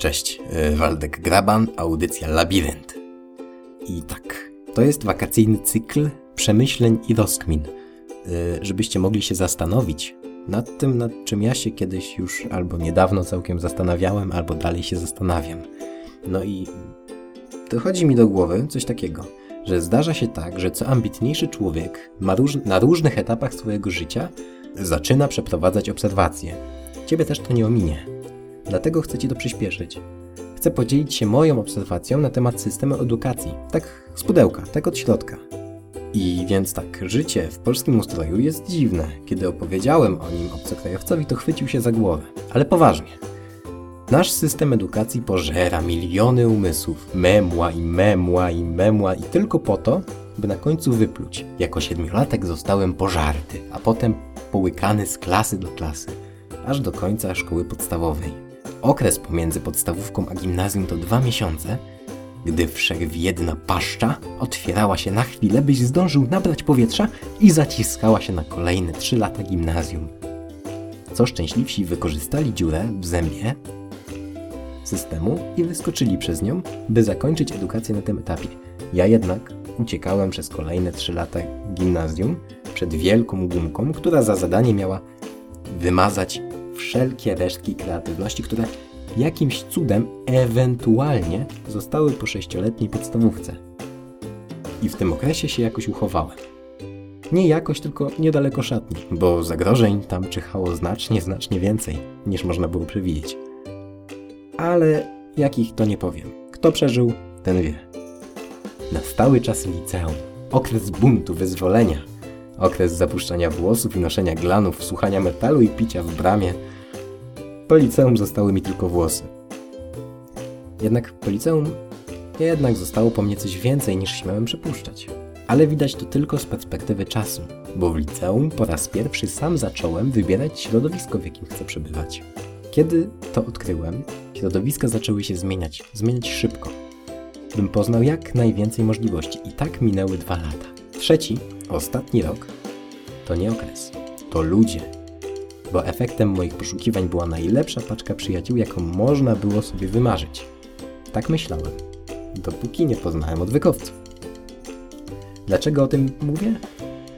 Cześć, y, Waldek Graban, audycja Labirynt. I tak, to jest wakacyjny cykl przemyśleń i rozkmin, y, żebyście mogli się zastanowić nad tym, nad czym ja się kiedyś już albo niedawno całkiem zastanawiałem, albo dalej się zastanawiam. No i dochodzi mi do głowy coś takiego, że zdarza się tak, że co ambitniejszy człowiek róż na różnych etapach swojego życia zaczyna przeprowadzać obserwacje. Ciebie też to nie ominie. Dlatego chcę Ci to przyspieszyć. Chcę podzielić się moją obserwacją na temat systemu edukacji. Tak z pudełka, tak od środka. I więc tak, życie w polskim ustroju jest dziwne. Kiedy opowiedziałem o nim obcokrajowcowi, to chwycił się za głowę. Ale poważnie. Nasz system edukacji pożera miliony umysłów. Memła i memła i memła i tylko po to, by na końcu wypluć. Jako siedmiolatek zostałem pożarty, a potem połykany z klasy do klasy, aż do końca szkoły podstawowej. Okres pomiędzy podstawówką a gimnazjum to dwa miesiące, gdy wszechwiedna paszcza otwierała się na chwilę, byś zdążył nabrać powietrza i zaciskała się na kolejne trzy lata gimnazjum. Co szczęśliwsi wykorzystali dziurę w zębie systemu i wyskoczyli przez nią, by zakończyć edukację na tym etapie. Ja jednak uciekałem przez kolejne trzy lata gimnazjum przed wielką gumką, która za zadanie miała wymazać wszelkie resztki kreatywności, które jakimś cudem ewentualnie zostały po sześcioletniej podstawówce. I w tym okresie się jakoś uchowałem. Nie jakoś, tylko niedaleko szatni, bo zagrożeń tam czyhało znacznie, znacznie więcej, niż można było przewidzieć. Ale jakich to nie powiem. Kto przeżył, ten wie. Nastały czasy liceum, okres buntu, wyzwolenia, okres zapuszczania włosów i noszenia glanów, słuchania metalu i picia w bramie. Po liceum zostały mi tylko włosy. Jednak po liceum jednak zostało po mnie coś więcej niż śmiałem przypuszczać. Ale widać to tylko z perspektywy czasu, bo w liceum po raz pierwszy sam zacząłem wybierać środowisko, w jakim chcę przebywać. Kiedy to odkryłem, środowiska zaczęły się zmieniać, zmieniać szybko. Bym poznał jak najwięcej możliwości i tak minęły dwa lata. Trzeci, ostatni rok to nie okres, to ludzie. Bo efektem moich poszukiwań była najlepsza paczka przyjaciół, jaką można było sobie wymarzyć. Tak myślałem, dopóki nie poznałem odwykowców. Dlaczego o tym mówię?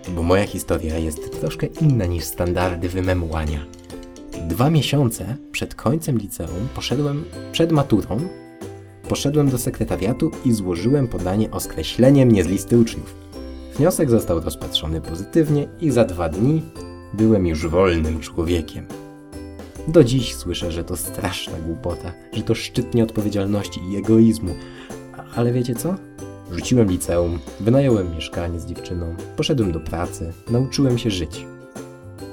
Bo moja historia jest troszkę inna niż standardy wymemłania. Dwa miesiące przed końcem liceum poszedłem przed maturą, poszedłem do sekretariatu i złożyłem podanie o skreślenie mnie z listy uczniów. Wniosek został rozpatrzony pozytywnie i za dwa dni byłem już wolnym człowiekiem. Do dziś słyszę, że to straszna głupota, że to szczyt nieodpowiedzialności i egoizmu. Ale wiecie co? Rzuciłem liceum, wynająłem mieszkanie z dziewczyną, poszedłem do pracy, nauczyłem się żyć.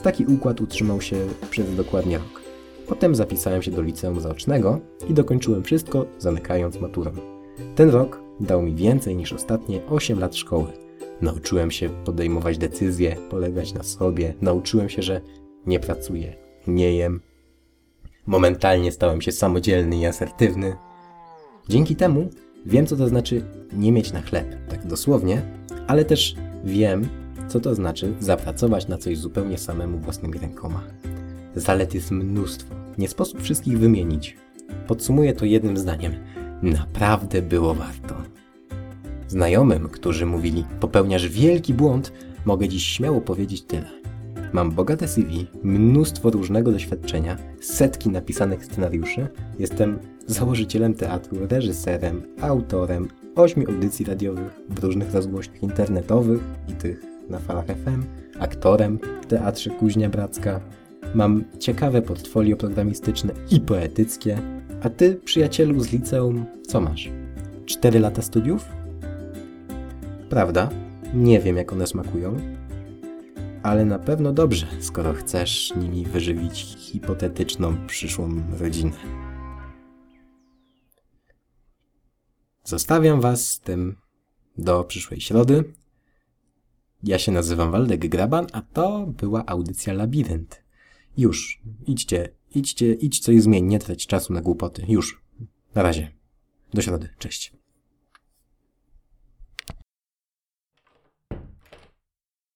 Taki układ utrzymał się przez dokładnie rok. Potem zapisałem się do liceum zaocznego i dokończyłem wszystko, zamykając maturę. Ten rok dał mi więcej niż ostatnie 8 lat szkoły. Nauczyłem się podejmować decyzje, polegać na sobie, nauczyłem się, że nie pracuję, nie jem. Momentalnie stałem się samodzielny i asertywny. Dzięki temu wiem, co to znaczy nie mieć na chleb, tak dosłownie, ale też wiem, co to znaczy zapracować na coś zupełnie samemu własnymi rękoma. Zalet jest mnóstwo, nie sposób wszystkich wymienić. Podsumuję to jednym zdaniem. Naprawdę było warto. Znajomym, którzy mówili, popełniasz wielki błąd, mogę dziś śmiało powiedzieć tyle. Mam bogate CV, mnóstwo różnego doświadczenia, setki napisanych scenariuszy, jestem założycielem teatru, reżyserem, autorem, ośmiu audycji radiowych w różnych rozgłośniach internetowych i tych na falach FM, aktorem w Teatrze Kuźnia Bracka. Mam ciekawe portfolio programistyczne i poetyckie. A ty, przyjacielu z liceum, co masz? Cztery lata studiów? Prawda? Nie wiem, jak one smakują. Ale na pewno dobrze, skoro chcesz nimi wyżywić hipotetyczną przyszłą rodzinę. Zostawiam Was z tym do przyszłej środy. Ja się nazywam Waldek Graban, a to była audycja Labirynt. Już, idźcie, idźcie, idź coś zmień, nie trać czasu na głupoty. Już. Na razie. Do środy. Cześć.